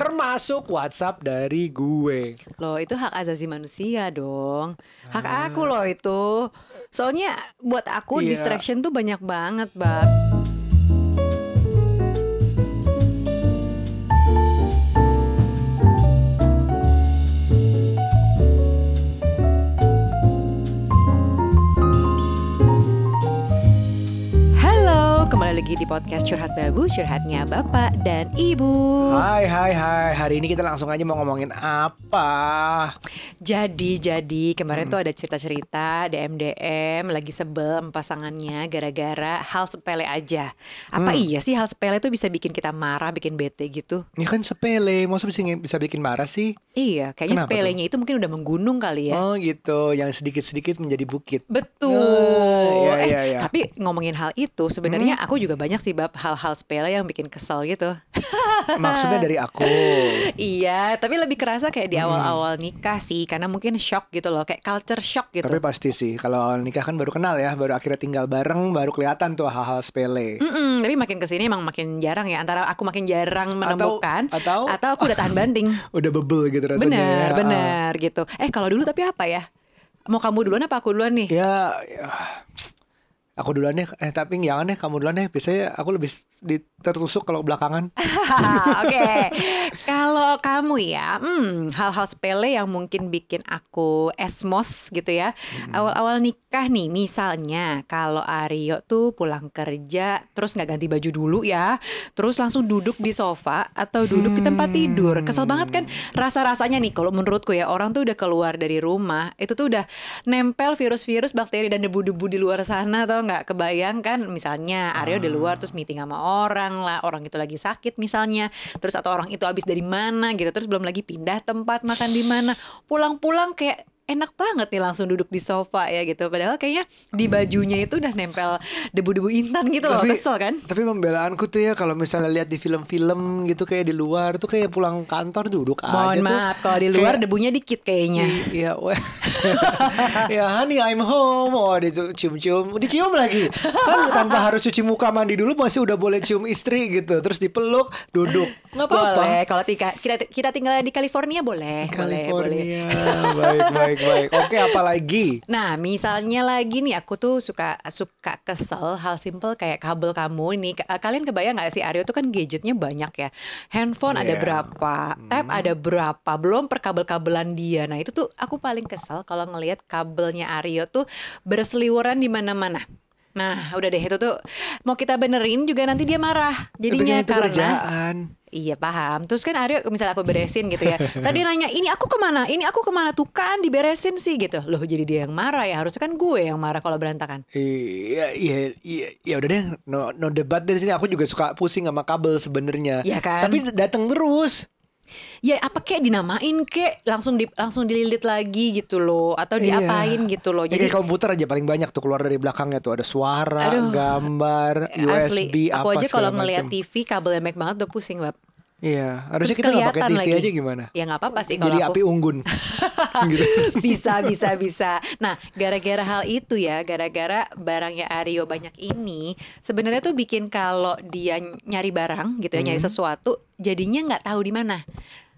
termasuk WhatsApp dari gue. Loh itu hak asasi manusia dong Hak Ah. aku loh itu Soalnya buat aku Iya. distraction tuh banyak banget Bab di podcast Curhat Babu, curhatnya Bapak dan Ibu. Hai hai hai, hari ini kita langsung aja mau ngomongin apa? Jadi jadi kemarin Hmm. tuh ada cerita-cerita DM DM lagi sebel pasangannya gara-gara hal sepele aja. Apa Hmm. iya sih hal sepele tuh bisa bikin kita marah, bikin bete gitu? Ini kan sepele, masa bisa, bisa bikin marah sih? Iya, kayaknya Kenapa sepelenya itu mungkin udah menggunung kali ya. Oh gitu, yang sedikit-sedikit menjadi bukit. Betul. Oh, iya, Eh, iya. Tapi ngomongin hal itu sebenarnya aku juga banyak sih bab hal-hal sepele yang bikin kesel gitu. Maksudnya dari aku. iya, tapi lebih kerasa kayak di awal-awal nikah sih karena mungkin shock gitu loh, kayak culture shock gitu. Tapi pasti sih, kalau awal nikah kan baru kenal ya, baru akhirnya tinggal bareng, baru kelihatan tuh hal-hal sepele. Mm-mm, tapi makin ke sini emang makin jarang ya antara aku makin jarang menemukan atau- aku udah tahan banting. Udah bebel gitu rasanya. bener, ya. bener gitu. Eh kalau dulu tapi apa ya? Mau kamu duluan apa aku duluan nih? Ya, ya, aku duluan deh. Eh tapi jangan deh, kamu duluan deh. Biasanya aku lebih tertusuk kalau belakangan. Oke, kalau kamu ya, hmm, hal-hal sepele yang mungkin bikin aku esmos gitu ya. Awal-awal nikah nih, misalnya kalau Aryo tuh pulang kerja, terus nggak ganti baju dulu ya, terus langsung duduk di sofa atau duduk di tempat tidur. Kesel banget kan rasa-rasanya nih. Kalau menurutku ya, orang tuh udah keluar dari rumah, itu tuh udah nempel virus-virus, bakteri dan debu-debu di luar sana, tau nggak? Kebayang kan? Misalnya Aryo di luar terus meeting sama orang lah, orang itu lagi sakit misalnya, terus atau orang itu habis dari mana gitu, terus belum lagi pindah tempat makan di mana, pulang-pulang kayak enak banget nih langsung duduk di sofa ya gitu. Padahal kayaknya di bajunya itu udah nempel debu-debu intan gitu loh, kesel kan? Tapi pembelaanku tuh ya kalau misalnya lihat di film-film gitu kayak di luar tuh kayak pulang kantor duduk aja Mohon tuh. maaf kalau di luar kayak- debunya dikit kayaknya. Iya, ya honey I'm home. Oh, dicium-cium, dicium lagi. Kan tanpa harus cuci muka mandi dulu masih udah boleh cium istri gitu. Terus dipeluk, duduk. nggak apa-apa. Boleh, kalau tika, kita kita tinggal di California boleh, boleh, boleh. California. baik, baik, baik. Oke, apalagi? Nah, misalnya lagi nih aku tuh suka suka kesel hal simple kayak kabel kamu ini. Ka- Kalian kebayang nggak sih Aryo tuh kan gadgetnya banyak ya. Handphone ada Iya. berapa, tab ada berapa, belum per kabel-kabelan dia. Nah, itu tuh aku paling kesel kalau ngelihat kabelnya Aryo tuh berseliweran di mana-mana. Nah, udah deh itu tuh mau kita benerin juga nanti dia marah. Jadinya itu karena kerjaan. Iya paham. Terus kan Aryo misalnya aku beresin gitu ya. Tadi nanya ini aku ke mana? Ini aku ke mana tuh kan diberesin sih gitu. Loh jadi dia yang marah ya. Harusnya kan gue yang marah kalau berantakan. Iya, iya, iya, ya udah deh, no, no debat dari sini. Aku juga suka pusing sama kabel sebenarnya. Iya kan? Tapi datang terus. Ya apa kek dinamain kek langsung di langsung dililit lagi gitu loh atau Iya. diapain gitu loh. Ya, Jadi kayak komputer aja paling banyak tuh keluar dari belakangnya tuh ada suara, Aduh. gambar, asli USB, aku apa aja kalau macam. TV kabel yang banyak banget udah pusing bab. Iya, harusnya Terus kita nggak pakai TV lagi. aja gimana? Ya nggak apa-apa sih kalau Jadi aku. api unggun. gitu. bisa bisa bisa. Nah, gara-gara hal itu ya, gara-gara barangnya Aryo banyak ini, sebenarnya tuh bikin kalau dia nyari barang gitu ya, Hmm. nyari sesuatu, jadinya nggak tahu di mana.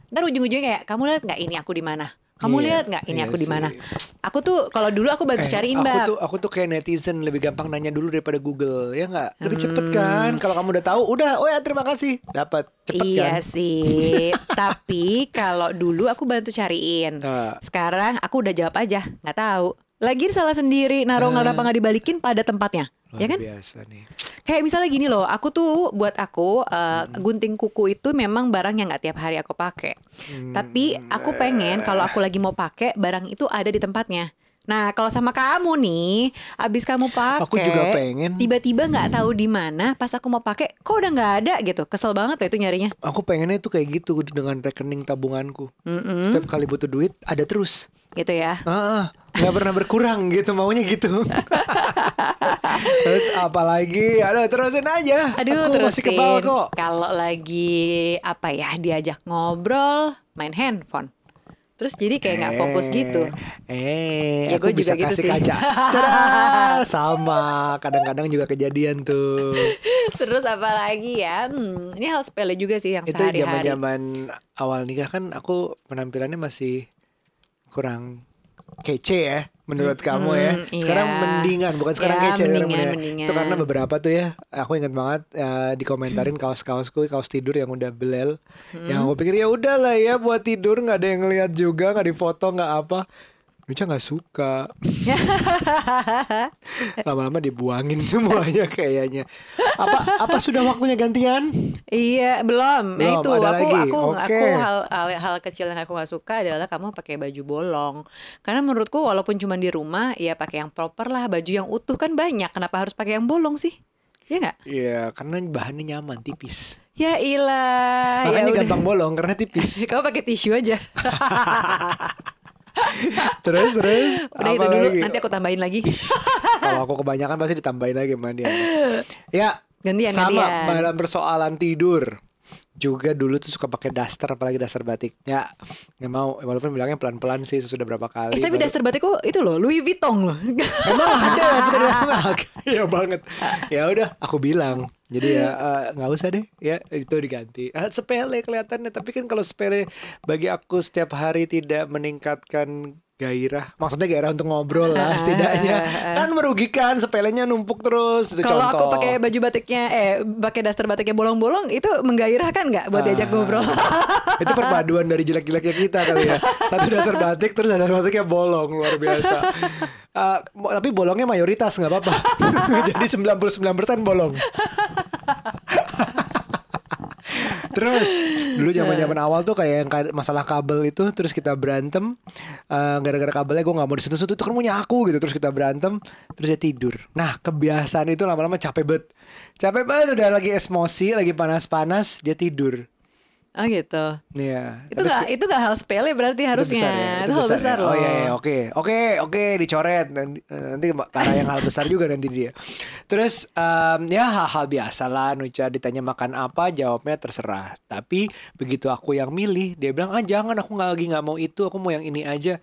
Ntar ujung-ujungnya kayak kamu lihat nggak ini aku di mana? Kamu Iya, lihat nggak ini iya aku di mana? Aku tuh kalau dulu aku bantu Eh, cariin aku mbak. tuh aku tuh kayak netizen lebih gampang nanya dulu daripada Google ya nggak lebih cepet Hmm. kan kalau kamu udah tahu udah oh ya terima kasih dapat cepet iya kan sih. Tapi kalau dulu aku bantu cariin. Ah. Sekarang aku udah jawab aja, nggak tahu. Lagi salah sendiri, naruh Ah. nggak apa nggak dibalikin pada tempatnya, Luar ya kan? biasa nih Kayak misalnya gini loh, aku tuh buat aku uh, gunting kuku itu memang barang yang nggak tiap hari aku pakai. Tapi aku pengen kalau aku lagi mau pakai barang itu ada di tempatnya. Nah kalau sama kamu nih, abis kamu pakai, Aku juga pengen. Tiba-tiba nggak tahu di mana, pas aku mau pakai, kok udah nggak ada gitu. Kesel banget ya itu nyarinya. aku pengennya tuh kayak gitu dengan rekening tabunganku setiap kali butuh duit ada terus Gitu ya. Ah, ah, nggak pernah berkurang gitu maunya gitu. Terus apalagi, aduh terusin aja. Aduh Aku terus masih kebal kok. Kalau lagi apa ya diajak ngobrol, main handphone. Terus jadi kayak nggak fokus gitu. Eh, Ya, aku gue juga gitu sih. kaca. Tada, sama. Kadang-kadang juga kejadian tuh. Terus apa lagi ya? Hmm, ini hal sepele juga sih yang Itu sehari-hari. zaman-zaman awal nikah kan aku penampilannya masih kurang kece ya menurut kamu ya. mm, Sekarang iya. mendingan, bukan sekarang Ya, kece. mendingan, mendingan. mendingan. Itu karena beberapa tuh ya, aku ingat banget eh, dikomentarin kaos-kaosku, kaos tidur yang udah belel. Yang aku pikir ya udahlah ya buat tidur nggak ada yang ngeliat juga, nggak difoto nggak apa. Nucha nggak suka. Lama-lama dibuangin semuanya kayaknya. Apa apa sudah waktunya gantian? Iya belum. Nah Belum, itu ada aku lagi. aku Oke. aku hal, hal hal kecil yang aku nggak suka adalah kamu pakai baju bolong. Karena menurutku walaupun cuma di rumah ya pakai yang proper lah baju yang utuh kan banyak. Kenapa harus pakai yang bolong sih? Ya nggak? Iya, karena bahannya nyaman, tipis. Ya ilah. Makanya ya gampang bolong karena tipis. Kamu pakai tisu aja. terus terus. Udah itu dulu. lagi? Nanti aku tambahin lagi. Kalau aku kebanyakan pasti ditambahin lagi dia. Ya, Gantian, sama gantian. dalam persoalan tidur. Juga dulu tuh suka pakai daster apalagi daster batik. Ya, nggak mau walaupun bilangnya pelan-pelan sih sudah berapa kali. eh tapi baru- dasar batikku itu loh Louis Vuitton loh. Emang ada ya banget. Ya udah, aku bilang. Jadi ya eh, nggak usah deh, ya itu diganti. Ah, sepele kelihatannya, tapi kan kalau sepele bagi aku setiap hari tidak meningkatkan gairah. Maksudnya gairah untuk ngobrol lah setidaknya. Kan merugikan sepelenya numpuk terus. Itu Kalau aku pakai baju batiknya eh pakai daster batiknya bolong-bolong itu menggairahkan nggak buat diajak Ah. ngobrol? itu perpaduan dari jelek-jeleknya kita kali ya. Satu dasar batik terus dasar batiknya bolong luar biasa. Eh, mo- tapi bolongnya mayoritas nggak apa-apa. Jadi 99% bolong. Terus dulu zaman-zaman awal tuh kayak yang masalah kabel itu terus kita berantem eh, gara-gara kabelnya gue nggak mau di situ situ itu kan punya aku gitu terus kita berantem terus dia tidur. Nah kebiasaan itu lama-lama capek banget, capek banget udah lagi emosi lagi panas-panas dia tidur. Oh gitu. Iya. Itu Terus nggak itu nggak hal sepele berarti itu harusnya. besar ya, Itu, hal besar ya. loh. Oh iya, iya, oke, oke, oke, dicoret nanti, nanti karena yang hal besar juga nanti dia. Terus em, ya hal-hal biasa lah, Nucha ditanya makan apa, jawabnya terserah. Tapi begitu aku yang milih, dia bilang ah jangan, aku nggak lagi nggak mau itu, aku mau yang ini aja.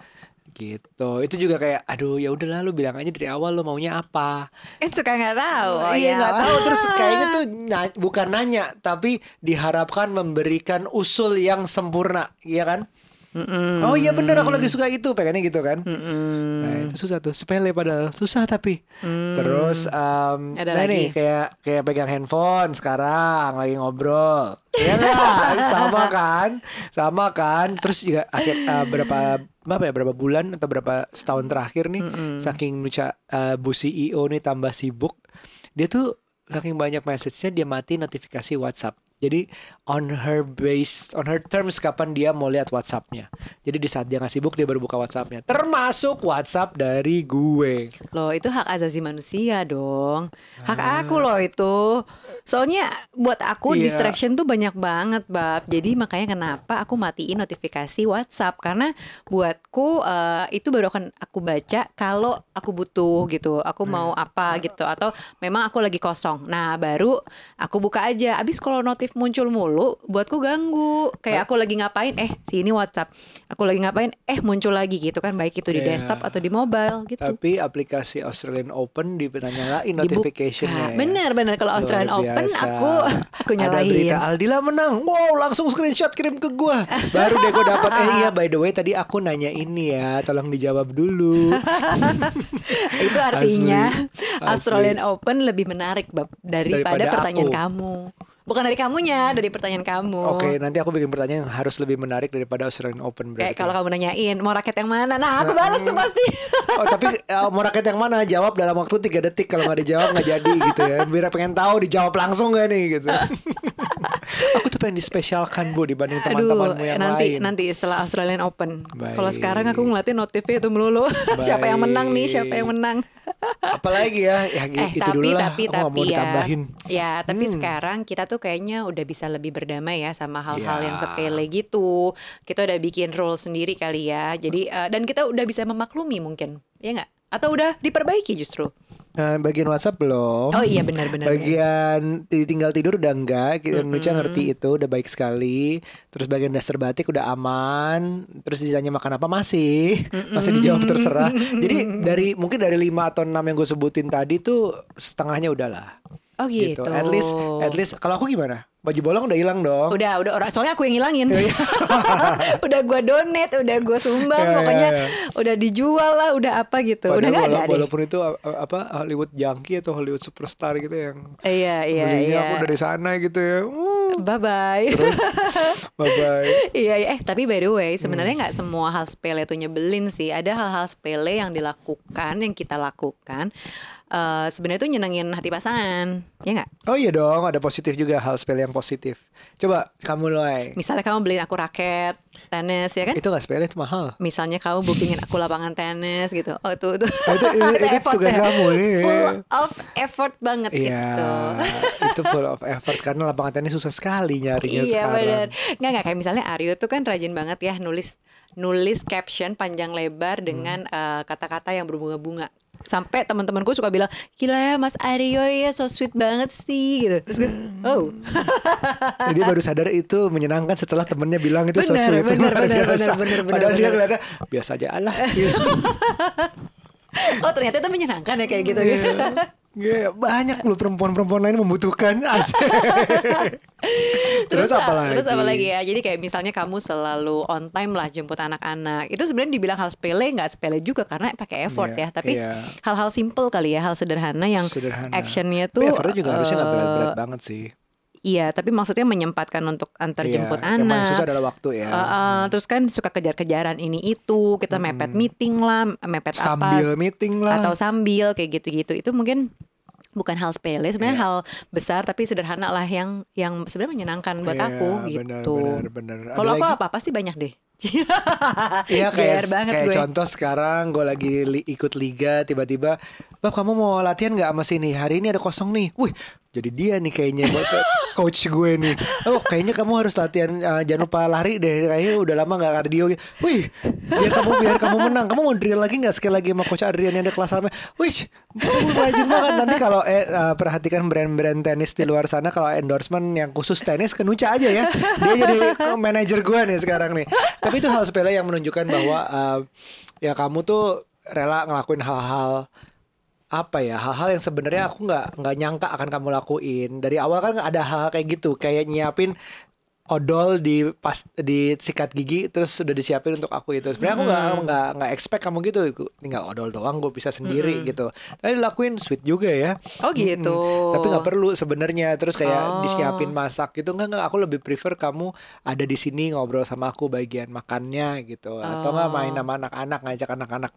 Gitu. Itu juga kayak, aduh ya udahlah, lu bilang aja dari awal lu maunya apa. Kan suka nggak tahu. Oh, iya ya. nggak tahu terus kayaknya tuh na- bukan nanya tapi diharapkan memberikan usul yang sempurna, iya kan? Oh iya bener aku lagi suka itu pengennya gitu kan. Nah itu susah tuh sepele padahal susah tapi. Terus um, Ada nah lagi? nih kayak kayak pegang handphone sekarang lagi ngobrol. Iya nggak? sama kan? Sama kan? Terus juga akhir uh, berapa berapa ya berapa bulan atau berapa setahun terakhir nih saking Nucha uh, Bu CEO nih tambah sibuk dia tuh saking banyak message-nya dia mati notifikasi WhatsApp. Jadi on her base, on her terms kapan dia mau lihat WhatsApp-nya. Jadi di saat dia nggak sibuk dia baru buka WhatsApp-nya. Termasuk WhatsApp dari gue. Loh itu hak asasi manusia dong. Hak Ah. aku loh itu. Soalnya buat aku Iya. distraction tuh banyak banget bab. Jadi makanya kenapa aku matiin notifikasi WhatsApp karena buatku eh, itu baru akan aku baca kalau aku butuh gitu. Aku Hmm. mau apa gitu atau memang aku lagi kosong. Nah baru aku buka aja. Abis kalau notif muncul mulu, buatku ganggu. Kayak aku lagi ngapain, eh si ini WhatsApp. Aku lagi ngapain, eh muncul lagi gitu kan. Baik itu di Iya. desktop atau di mobile gitu. Tapi aplikasi Australian Open dinyalain notification-nya. ya. Bener bener kalau Australian Open aku aku Ada nyalain. berita Aldila menang. Wow, langsung screenshot kirim ke gua. Baru deh gua dapat. Eh iya by the way tadi aku nanya ini ya, tolong dijawab dulu. Itu artinya Asli. Australian Open lebih menarik bab daripada, Daripada pertanyaan aku. kamu. Bukan dari kamunya, dari pertanyaan kamu. Oke, nanti aku bikin pertanyaan yang harus lebih menarik daripada Australian Open berarti. Kayak kalau kamu nanyain mau raket yang mana, nah aku balas tuh pasti. Oh tapi eh, mau raket yang mana? Jawab dalam waktu tiga detik. Kalau nggak dijawab nggak jadi gitu ya. Biar pengen tahu dijawab langsung gak nih gitu. Aku tuh pengen dispesialkan bu dibanding teman-temanmu yang nanti lain. nanti setelah Australian Open. Kalau sekarang aku ngeliatin notifnya itu melulu. siapa yang menang nih? Siapa yang menang? Apalagi ya, ya eh itu tapi dulu lah. tapi Aku nggak tapi mau ya ditambahin. ya tapi Hmm. sekarang kita tuh kayaknya udah bisa lebih berdamai ya sama hal-hal Ya. yang sepele gitu kita udah bikin rule sendiri kali ya jadi eh, dan kita udah bisa memaklumi mungkin ya nggak atau udah diperbaiki justru Eh, bagian WhatsApp belum. Oh iya benar-benar. Bagian ti- tinggal tidur udah enggak, Kita Nucha ngerti itu udah baik sekali. Terus bagian daster batik udah aman. Terus ditanya makan apa masih, masih dijawab terserah. Jadi dari mungkin dari 5 atau 6 yang gue sebutin tadi tuh setengahnya udahlah. Oh gitu. At least, at least kalau aku gimana? Baju bolong udah hilang dong. Udah, udah orang soalnya aku yang ngilangin. udah gua donate, udah gua sumbang, Iya, iya, pokoknya iya. udah dijual lah, udah apa gitu. udah Padahal nggak ada wala- deh. walaupun itu apa Hollywood junkie atau Hollywood superstar gitu yang Iya, iya, iya. aku dari sana gitu ya. Hmm, Bye bye. bye bye. Iya, iya. eh tapi by the way sebenarnya Hmm. nggak semua hal sepele itu nyebelin sih. Ada hal-hal sepele yang dilakukan, yang kita lakukan. Eh sebenarnya itu nyenengin hati pasangan, ya nggak? Oh iya dong, ada positif juga hal sepele yang positif. Coba kamu loy. Misalnya kamu beliin aku raket tenis, ya kan? Itu gak sepele itu mahal. Misalnya kamu bookingin aku lapangan tenis gitu. Oh itu itu, Oh, itu- itu- itu effort tugas ya. kamu, iya. Full of effort banget Iya, gitu. itu full of effort karena lapangan tenis susah sekali nyarinya Iya sekarang. benar. Nggak nggak kayak misalnya Aryo tuh kan rajin banget ya nulis nulis caption panjang lebar dengan Hmm. eh, kata-kata yang berbunga-bunga. Sampai teman-temanku suka bilang, gila ya Mas Aryo ya so sweet banget sih gitu. Terus gue, oh Jadi baru sadar itu menyenangkan setelah temennya bilang itu so Benar, sweet. benar, luar benar, biasa. benar, benar, Padahal dia benar. ngeliatnya biasa aja Allah. Gitu. oh ternyata itu menyenangkan ya kayak gitu. Iya, banyak loh perempuan-perempuan lain membutuhkan asik. terus, apa lagi? Terus apa lagi ya? Jadi kayak misalnya kamu selalu on time lah jemput anak-anak. Itu sebenarnya dibilang hal sepele nggak sepele juga karena pakai effort Iya, ya. Tapi iya. hal-hal simple kali ya, hal sederhana yang Sederhana. actionnya Tapi tuh. effortnya juga harusnya nggak eh, berat-berat banget sih. Iya, tapi maksudnya menyempatkan untuk antar Iya, jemput yang paling anak. susah adalah waktu ya. Eh, eh, terus kan suka kejar-kejaran ini itu, kita mepet meeting lah, mepet Sambil apa, meeting lah. atau sambil kayak gitu-gitu. Itu mungkin bukan hal sepele, sebenarnya Iya. hal besar tapi sederhana lah yang yang sebenarnya menyenangkan buat Iya, aku gitu. benar, benar. Kalau aku lagi? apa pasti banyak deh. Iya Gear kayak banget kayak gue. contoh sekarang gue lagi li- ikut liga tiba-tiba Bab kamu mau latihan nggak sama sini? Hari ini ada kosong nih. Wih jadi dia nih kayaknya coach gue nih. Oh kayaknya kamu harus latihan uh, jangan lupa lari deh kayaknya udah lama nggak kardio gitu Wih biar kamu biar kamu menang. Kamu mau drill lagi nggak sekali lagi sama coach Adrian yang ada kelas sama? Wih kamu rajin banget. Nanti kalau eh, uh, perhatikan brand-brand tenis di luar sana kalau endorsement yang khusus tenis ke Nucha aja ya. Dia jadi manajer gue nih sekarang nih tapi itu hal sepele yang menunjukkan bahwa uh, ya kamu tuh rela ngelakuin hal-hal apa ya hal-hal yang sebenarnya aku nggak nggak nyangka akan kamu lakuin. Dari awal kan ada hal kayak gitu kayak nyiapin odol di pas di sikat gigi terus sudah disiapin untuk aku itu sebenarnya aku nggak nggak nggak expect kamu gitu tinggal odol doang gue bisa sendiri gitu tapi dilakuin sweet juga ya Oh gitu. Mm-mm. Tapi nggak perlu sebenarnya. Terus kayak Oh. disiapin masak gitu nggak nggak. Aku lebih prefer kamu ada di sini ngobrol sama aku bagian makannya gitu. Atau nggak main Oh. sama anak-anak ngajak anak-anak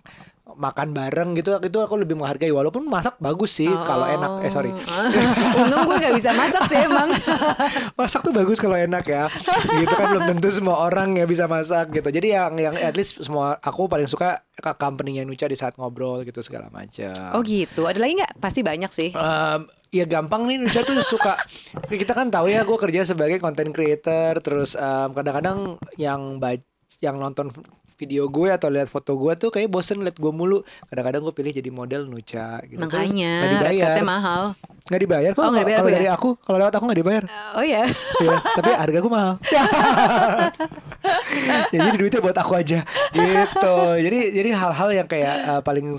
makan bareng gitu. Itu aku lebih menghargai. Walaupun masak bagus sih kalau enak. Eh sorry. Untung gue gak bisa masak sih emang. masak tuh bagus kalau enak ya. gitu kan belum tentu semua orang ya bisa masak gitu. Jadi yang yang at least semua aku paling suka company-nya Nucha di saat ngobrol gitu segala macam. Oh gitu. Ada lagi nggak? Pasti banyak sih. Em, ya gampang nih Nucha tuh suka kita kan tahu ya gue kerja sebagai content creator terus em, kadang-kadang yang ba- yang nonton video gue atau lihat foto gue tuh kayak bosen liat gue mulu kadang-kadang gue pilih jadi model Nucha gitu Makanya nggak dibayar mahal. nggak dibayar kok Oh, dibayar kalau ya? dari aku kalau lewat aku nggak dibayar Oh ya. Iya, tapi harga gue mahal. ya, jadi duitnya buat aku aja gitu. Jadi jadi hal-hal yang kayak uh, paling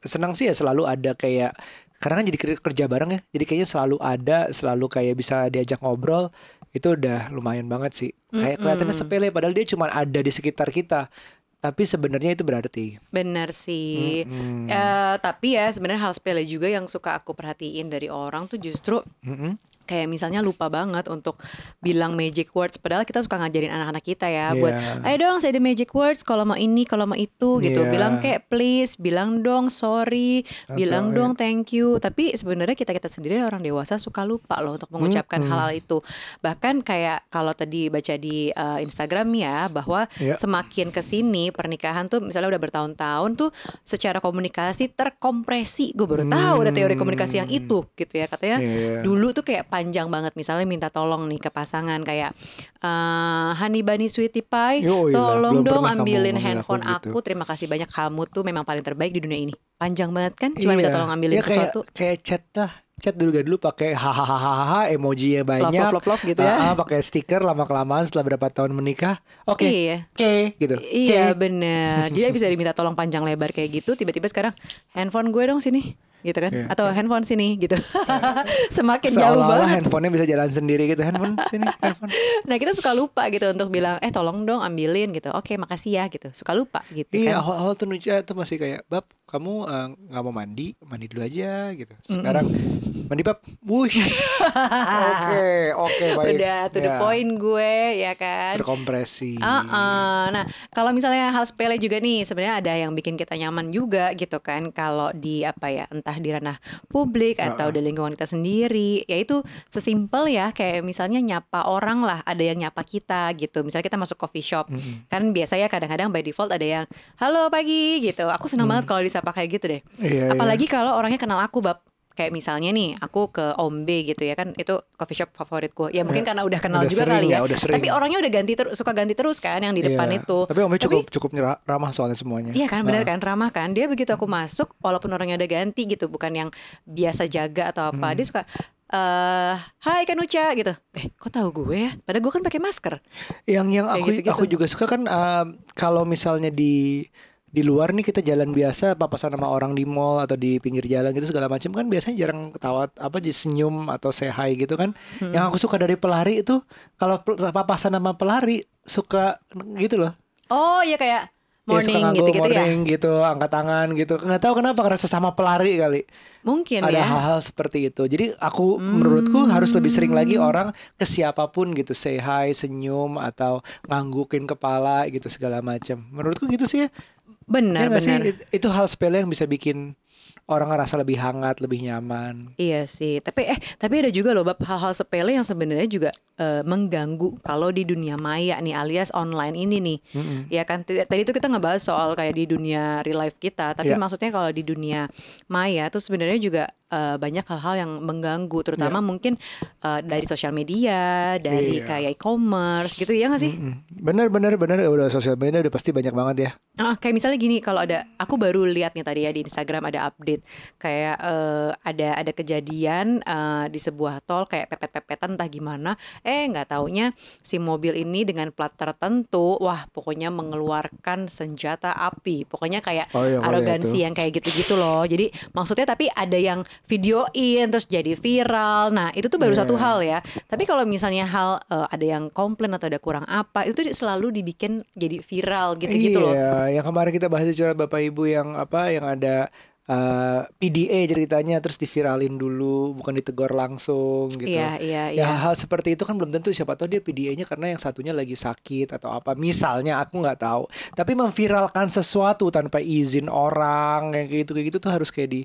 senang sih ya selalu ada kayak karena kan jadi ker- kerja bareng ya. Jadi kayaknya selalu ada, selalu kayak bisa diajak ngobrol. Itu udah lumayan banget sih. Kayak kelihatannya sepele padahal dia cuma ada di sekitar kita. Tapi sebenarnya itu berarti. Benar sih. Eh, tapi ya sebenarnya hal sepele juga yang suka aku perhatiin dari orang tuh justru Mm-mm. Kayak misalnya lupa banget untuk bilang magic words padahal kita suka ngajarin anak-anak kita ya buat Iya. ayo dong saya ada magic words kalau mau ini kalau mau itu gitu Iya. bilang kayak please bilang dong sorry bilang iya. dong thank you tapi sebenarnya kita kita sendiri orang dewasa suka lupa loh untuk mengucapkan hal-hal itu bahkan kayak kalau tadi baca di uh, Instagram ya bahwa Iya. semakin ke sini pernikahan tuh misalnya udah bertahun-tahun tuh secara komunikasi terkompresi gue baru tahu ada teori komunikasi yang itu gitu ya katanya Iya. dulu tuh kayak panjang banget. Misalnya minta tolong nih ke pasangan kayak eh Honey Bunny Sweetie Pie Yo, iya tolong dong ambilin handphone aku aku, gitu. terima kasih banyak kamu tuh memang paling terbaik di dunia ini. Panjang banget kan? Cuma minta Iya. tolong ambilin Ya, kayak, sesuatu. kayak chat lah. Chat dulu gak dulu pakai hahaha emojinya banyak. love, love, love gitu ya. Ah, ah, pakai stiker lama kelamaan setelah berapa tahun menikah. Oke Iya. oke gitu. Iya Oke. bener. Dia bisa diminta tolong panjang lebar kayak gitu. Tiba-tiba sekarang Handphone gue dong sini Gitu kan? Iya. Atau handphone sini gitu. Semakin jauh banget. handphonenya bisa jalan sendiri gitu. Handphone sini handphone. Nah kita suka lupa gitu Untuk bilang Eh tolong dong ambilin gitu. Oke makasih ya gitu. Suka lupa gitu Iya kan. awal-awal tuh masih kayak Bab kamu eh, nggak mau mandi? Mandi dulu aja gitu. Sekarang mandi bab wush oke oke baik. Udah to the Ya, point gue ya kan? Berkompresi. Uh-uh. Nah, kalau misalnya hal sepele juga nih, sebenarnya ada yang bikin kita nyaman juga gitu kan. Kalau di apa ya, entah di ranah publik atau di lingkungan kita sendiri, yaitu sesimpel ya, kayak misalnya nyapa orang lah, ada yang nyapa kita gitu. Misalnya kita masuk coffee shop, kan biasa ya kadang-kadang by default ada yang halo pagi gitu. Aku senang banget kalau disapa kayak gitu deh. Iya, Apalagi kalau orangnya kenal aku bab. Kayak misalnya nih, aku ke Ombe gitu ya kan, itu coffee shop favoritku. Ya mungkin Ya, karena udah kenal udah juga sering kali ya, ya. udah sering. Tapi orangnya udah ganti terus, suka ganti terus kan yang di depan Iya. itu. tapi omnya cukup cukup nyera- ramah soalnya semuanya Iya kan benar Nah. kan ramah kan dia begitu aku masuk walaupun orangnya udah ganti gitu bukan yang biasa jaga atau apa Hmm. dia suka eh Hai Kanuca gitu eh kok tahu gue ya padahal gue kan pakai masker yang yang Kayak aku gitu-gitu. aku juga suka kan um, kalau misalnya di di luar nih kita jalan biasa papasan sama orang di mall atau di pinggir jalan gitu segala macam kan biasanya jarang ketawa apa jadi senyum atau say hi gitu kan Hmm. yang aku suka dari pelari itu kalau papasan sama pelari suka gitu loh oh iya kayak Ya, suka morning nganggo gitu gitu ya morning gitu angkat tangan gitu nggak tahu kenapa karena sesama pelari kali mungkin ada ya Hmm. hal-hal seperti itu. Jadi aku menurutku harus lebih sering lagi orang ke siapa pun gitu say hi, senyum atau nganggukin kepala gitu segala macam. Menurutku gitu sih ya. Benar Ya sih? benar It- Itu hal sepele yang bisa bikin orang ngerasa lebih hangat, lebih nyaman. Iya sih, tapi eh tapi ada juga loh bab hal-hal sepele yang sebenarnya juga eh, mengganggu kalau di dunia maya nih alias online ini nih. Ya kan tadi itu kita ngebahas soal kayak di dunia real life kita, tapi Ya. maksudnya kalau di dunia maya tuh sebenarnya juga eh, banyak hal-hal yang mengganggu terutama mungkin eh, dari sosial media, dari Iya. kayak e-commerce gitu ya nggak sih? Mm. Bener bener bener udah sosial media udah pasti banyak banget ya. Ah, kayak misalnya gini, kalau ada aku baru lihat nih tadi ya di Instagram ada update kayak eh, ada ada kejadian eh, di sebuah tol kayak pepet-pepetan entah gimana, eh nggak taunya si mobil ini dengan plat tertentu, wah pokoknya mengeluarkan senjata api, pokoknya kayak Oh, iya, arogansi yang kayak gitu-gitu loh. Jadi maksudnya tapi ada yang videoin terus jadi viral. Nah itu tuh baru Iya. satu hal ya. Tapi kalau misalnya hal eh, ada yang komplain atau ada kurang apa, itu tuh selalu dibikin jadi viral gitu-gitu loh. Iya, yang kemarin kita bahas curhat Bapak Ibu yang apa yang ada uh, PDA ceritanya terus diviralin dulu bukan ditegur langsung gitu. Iya, iya, Ya iya. hal seperti itu kan belum tentu siapa tahu dia PDA-nya karena yang satunya lagi sakit atau apa. Misalnya aku nggak tahu. Tapi memviralkan sesuatu tanpa izin orang yang kayak gitu kayak gitu tuh harus kayak di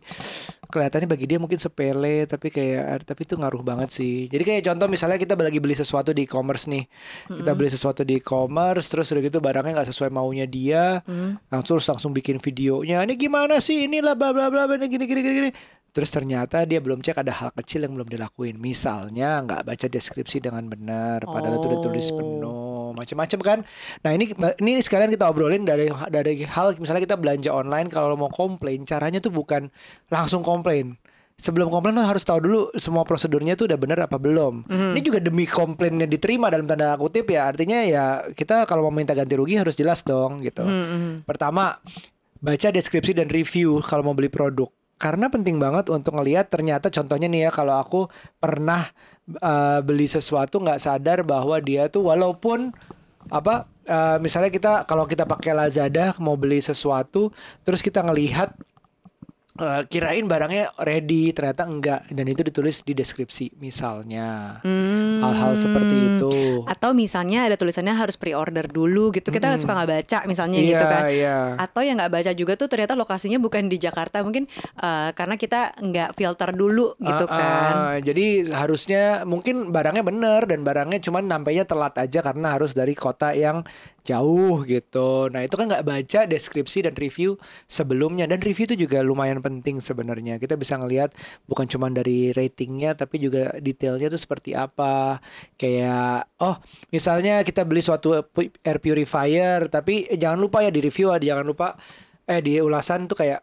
kelihatannya bagi dia mungkin sepele tapi kayak tapi itu ngaruh banget sih. Jadi kayak contoh misalnya kita lagi beli sesuatu di e-commerce nih. Kita beli sesuatu di e-commerce terus udah gitu barangnya nggak sesuai maunya dia. Langsung terus langsung bikin videonya. Ini gimana sih? Inilah bla bla bla bla ini gini gini gini gini. Terus ternyata dia belum cek ada hal kecil yang belum dilakuin. Misalnya nggak baca deskripsi dengan benar, padahal itu udah tulis Oh. penuh, macam-macam kan. Nah ini ini sekalian kita obrolin dari dari hal misalnya kita belanja online kalau mau komplain, caranya tuh bukan langsung komplain. Sebelum komplain lo harus tahu dulu semua prosedurnya tuh udah benar apa belum. Ini juga demi komplainnya diterima dalam tanda kutip ya. Artinya ya kita kalau mau minta ganti rugi harus jelas dong gitu. Pertama, baca deskripsi dan review kalau mau beli produk. Karena penting banget untuk ngelihat ternyata contohnya nih ya kalau aku pernah uh, beli sesuatu nggak sadar bahwa dia tuh walaupun apa uh, misalnya kita kalau kita pakai Lazada mau beli sesuatu terus kita ngelihat uh, kirain barangnya ready ternyata enggak dan itu ditulis di deskripsi misalnya hal-hal seperti itu Atau misalnya ada tulisannya harus pre-order dulu gitu. Kita suka nggak baca misalnya Iya, gitu kan. iya. Atau yang nggak baca juga tuh ternyata lokasinya bukan di Jakarta. Mungkin eh, karena kita nggak filter dulu gitu Ah, kan. ah, jadi harusnya mungkin barangnya bener dan barangnya cuman nampainya telat aja karena harus dari kota yang jauh gitu. Nah itu kan nggak baca deskripsi dan review sebelumnya dan review itu juga lumayan penting sebenarnya. Kita bisa ngelihat bukan cuma dari ratingnya tapi juga detailnya tuh seperti apa. Kayak oh misalnya kita beli suatu air purifier tapi jangan lupa ya di review jangan lupa eh di ulasan tuh kayak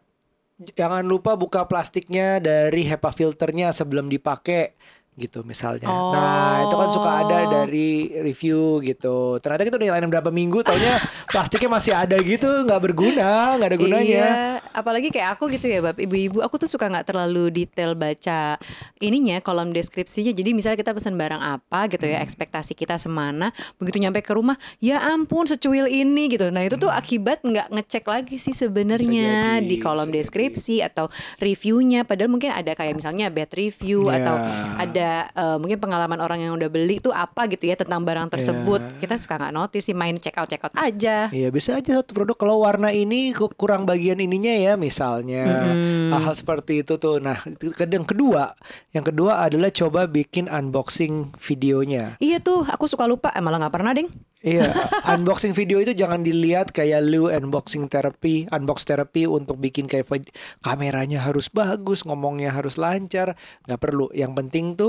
jangan lupa buka plastiknya dari HEPA filternya sebelum dipakai gitu misalnya. Oh. Nah itu kan suka ada dari review gitu. Ternyata kita udah nyalain berapa minggu, taunya plastiknya masih ada gitu, nggak berguna, nggak ada gunanya. Iya, apalagi kayak aku gitu ya, bab ibu-ibu, aku tuh suka nggak terlalu detail baca ininya kolom deskripsinya. Jadi misalnya kita pesan barang apa gitu ya, ekspektasi kita semana, begitu nyampe ke rumah, ya ampun secuil ini gitu. Nah itu tuh akibat nggak ngecek lagi sih sebenarnya di kolom jadi. deskripsi atau reviewnya. Padahal mungkin ada kayak misalnya bad review Iya. atau ada eh, mungkin pengalaman orang yang udah beli tuh apa gitu ya tentang barang tersebut. Iya. Kita suka nggak notice sih main check out check out aja. Iya bisa aja satu produk kalau warna ini ku- kurang bagian ininya ya misalnya hal-hal seperti itu tuh. Nah yang kedua, yang kedua adalah coba bikin unboxing videonya. Iya tuh, aku suka lupa. Eh, malah nggak pernah, ding. Iya, unboxing video itu jangan dilihat kayak lu unboxing therapy, unbox therapy untuk bikin kayak kameranya harus bagus, ngomongnya harus lancar, nggak perlu. Yang penting tuh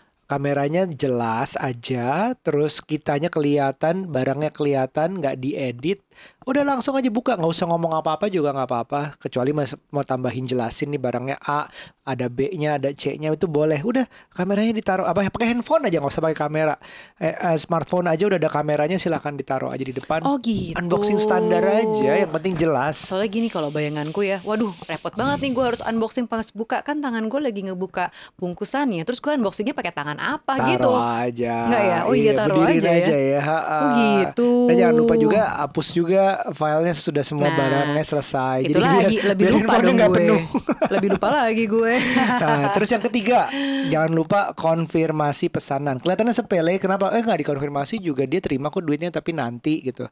kameranya jelas aja, terus kitanya kelihatan, barangnya kelihatan, nggak diedit. Udah langsung aja buka, nggak usah ngomong apa-apa juga nggak apa-apa. Kecuali mas- mau tambahin jelasin nih barangnya A, ada B-nya, ada C-nya itu boleh. Udah kameranya ditaruh apa pakai handphone aja nggak usah pakai kamera. Eh, eh, smartphone aja udah ada kameranya silahkan ditaruh aja di depan. Oh, gitu. Unboxing standar aja, yang penting jelas. Soalnya gini kalau bayanganku ya, waduh repot banget nih gue harus unboxing pas buka kan tangan gue lagi ngebuka bungkusannya, terus gue unboxingnya pakai tangan apa Taruh gitu? aja. Nggak ya? Oh iya, taruh berdiriin aja ya. ya. Oh, gitu. Dan jangan lupa juga hapus juga filenya sudah semua Nah, barangnya selesai. Itu lagi biar- lebih lupa dong gue. penuh. lebih lupa lagi gue. Nah, terus yang ketiga, jangan lupa konfirmasi pesanan. Kelihatannya sepele, kenapa? Eh nggak dikonfirmasi juga dia terima kok duitnya tapi nanti gitu.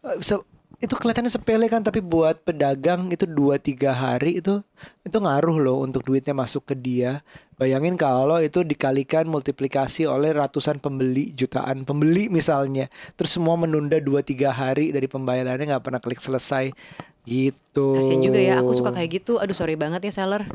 Eh, se- itu kelihatannya sepele kan, tapi buat pedagang itu 2-3 hari itu itu ngaruh loh untuk duitnya masuk ke dia. Bayangin kalau itu dikalikan multiplikasi oleh ratusan pembeli, jutaan pembeli misalnya. Terus semua menunda 2-3 hari dari pembayarannya nggak pernah klik selesai gitu. Kasian juga ya, aku suka kayak gitu. Aduh sorry banget ya seller.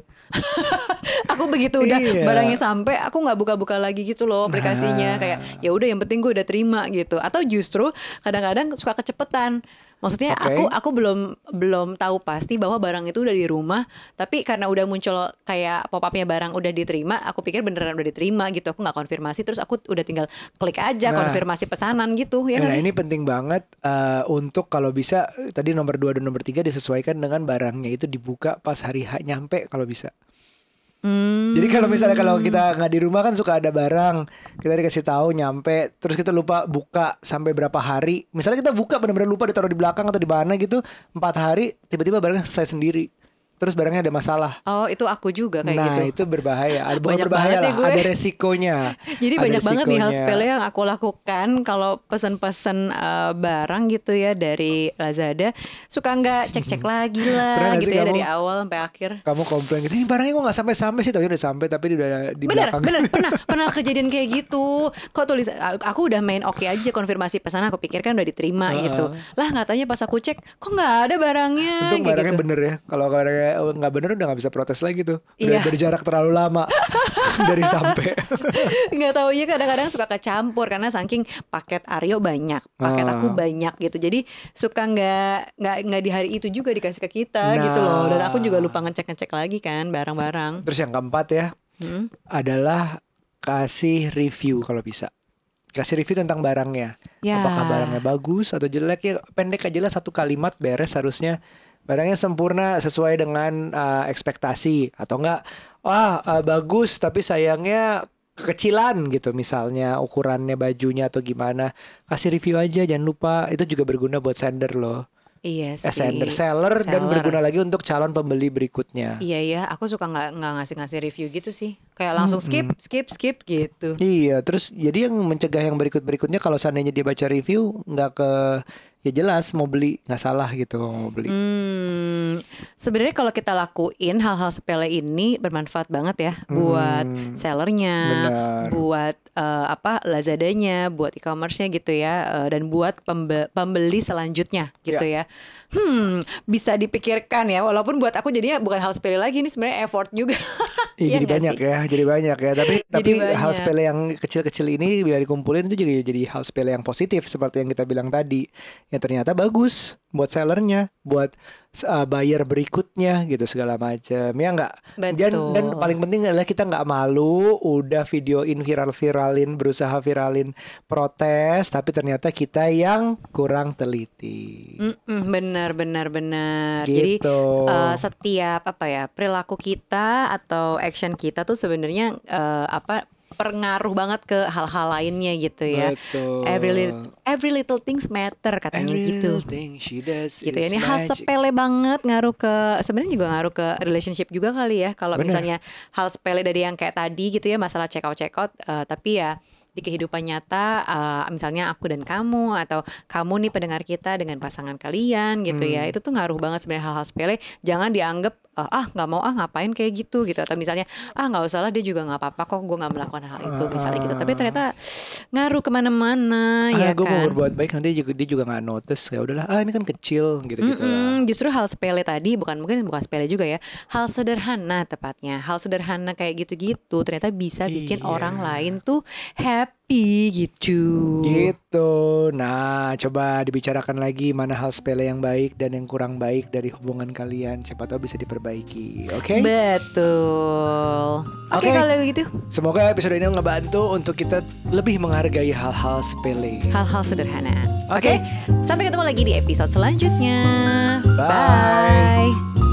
aku begitu udah Iya. barangnya sampai, aku nggak buka-buka lagi gitu loh aplikasinya. Nah. Kayak ya udah yang penting gue udah terima gitu. Atau justru kadang-kadang suka kecepetan. Maksudnya Oke. aku aku belum belum tahu pasti bahwa barang itu udah di rumah, tapi karena udah muncul kayak pop-upnya barang udah diterima, aku pikir beneran udah diterima gitu. Aku nggak konfirmasi, terus aku udah tinggal klik aja Nah. konfirmasi pesanan gitu. Ya nah sih? ini penting banget eh, untuk kalau bisa tadi nomor 2 dan nomor 3 disesuaikan dengan barangnya itu dibuka pas hari H nyampe kalau bisa. Hmm. Jadi kalau misalnya kalau kita nggak di rumah kan suka ada barang kita dikasih tahu nyampe terus kita lupa buka sampai berapa hari. Misalnya kita buka benar-benar lupa ditaruh di belakang atau di mana gitu empat hari tiba-tiba barangnya selesai sendiri. Terus barangnya ada masalah. Oh itu aku juga kayak nah gitu. itu berbahaya. Ada bukan Banyak berbahaya banget ya lah, gue. ada resikonya. Jadi Ada banyak banget nih hal resikonya. sepele yang aku lakukan kalau pesen-pesen eh, barang gitu ya dari Lazada suka nggak cek-cek lagi lah gitu ya kamu- dari awal sampai akhir. Kamu komplain gitu, ini barangnya kok nggak sampai-sampai sih, tapi udah sampai, tapi udah di Bener, belakang. bener, pernah, pernah kejadian kayak gitu. Kok tulis, aku udah main oke aja konfirmasi pesanan, aku pikir kan udah diterima gitu. Lah nggak tanya pas aku cek, kok nggak ada barangnya? Untung barangnya gitu. bener ya. Kalau barangnya nggak bener udah nggak bisa protes lagi tuh. Udah Iya. Dari jarak terlalu lama dari sampai. nggak tahu ya kadang-kadang suka kecampur karena saking paket Aryo banyak paket aku Ah. banyak gitu jadi suka nggak nggak nggak di hari itu juga dikasih ke kita gitu loh dan aku juga lupa ngecek ngecek lagi kan barang-barang Terus yang keempat ya Hmm. adalah kasih review kalau bisa. Kasih review tentang barangnya. Ya. Apakah barangnya bagus atau jelek ya pendek aja lah satu kalimat beres harusnya. Barangnya sempurna sesuai dengan uh, ekspektasi. Atau enggak wah uh, bagus tapi sayangnya kekecilan gitu. Misalnya ukurannya bajunya atau gimana. Kasih review aja jangan lupa. Itu juga berguna buat sender loh. Iya eh, sih. sender seller, dan Seller. berguna lagi untuk calon pembeli berikutnya. Iya iya. Aku suka nggak nggak ngasih ngasih review gitu sih. Kayak langsung skip skip skip gitu. Iya, terus jadi yang mencegah yang berikut-berikutnya kalau seandainya dia baca review nggak ke ya jelas mau beli nggak salah gitu mau beli. Hmm, sebenarnya kalau kita lakuin hal-hal sepele ini bermanfaat banget ya buat sellernya, Benar. buat eh, apa Lazadanya, buat e-commerce-nya gitu ya, eh, dan buat pembe- pembeli selanjutnya gitu ya. Hmm, bisa dipikirkan ya, walaupun buat aku jadinya bukan hal sepele lagi ini sebenarnya effort juga. Iya, jadi banyak sih? ya, jadi banyak ya. Tapi tapi hal banyak. sepele yang kecil-kecil ini bila dikumpulin itu juga jadi hal sepele yang positif seperti yang kita bilang tadi. Yang ternyata bagus buat sellernya, buat uh, buyer berikutnya gitu segala macam. Ya enggak. Dan dan paling penting adalah kita nggak malu, udah videoin viral-viralin, berusaha viralin protes, tapi ternyata kita yang kurang teliti. Mm-mm, benar benar benar. Jadi Gitu. eh, setiap apa ya perilaku kita atau action kita tuh sebenarnya eh, apa pengaruh banget ke hal-hal lainnya gitu ya. Betul. Every little, every little things matter katanya Every gitu. little thing she does Gitu ya. Ini hal sepele banget ngaruh ke sebenarnya juga ngaruh ke relationship juga kali ya. Kalau misalnya hal sepele dari yang kayak tadi gitu ya masalah check out check out eh, tapi ya di kehidupan nyata eh, misalnya aku dan kamu atau kamu nih pendengar kita dengan pasangan kalian gitu Hmm. ya itu tuh ngaruh banget sebenarnya hal-hal sepele jangan dianggap ah nggak mau ah ngapain kayak gitu gitu. Atau misalnya ah nggak usah lah dia juga nggak apa-apa kok gue nggak melakukan hal itu misalnya gitu. Tapi ternyata ngaruh ke mana-mana ah, ya gue mau kan? berbuat baik nanti juga dia juga nggak notice ya udahlah ah ini kan kecil gitu gitu Mm-mm, justru hal sepele tadi bukan mungkin bukan sepele juga ya hal sederhana tepatnya hal sederhana kayak gitu-gitu ternyata bisa bikin Iya. orang lain tuh happy gitu. Gitu. Nah coba dibicarakan lagi mana hal sepele yang baik dan yang kurang baik dari hubungan kalian. Siapa tahu bisa diperbaiki oke? Betul. Oke Oke. kalau gitu. Semoga episode ini ngebantu untuk kita lebih menghargai hal-hal sepele. Hal-hal sederhana. Oke. oke sampai ketemu lagi di episode selanjutnya. Bye. bye.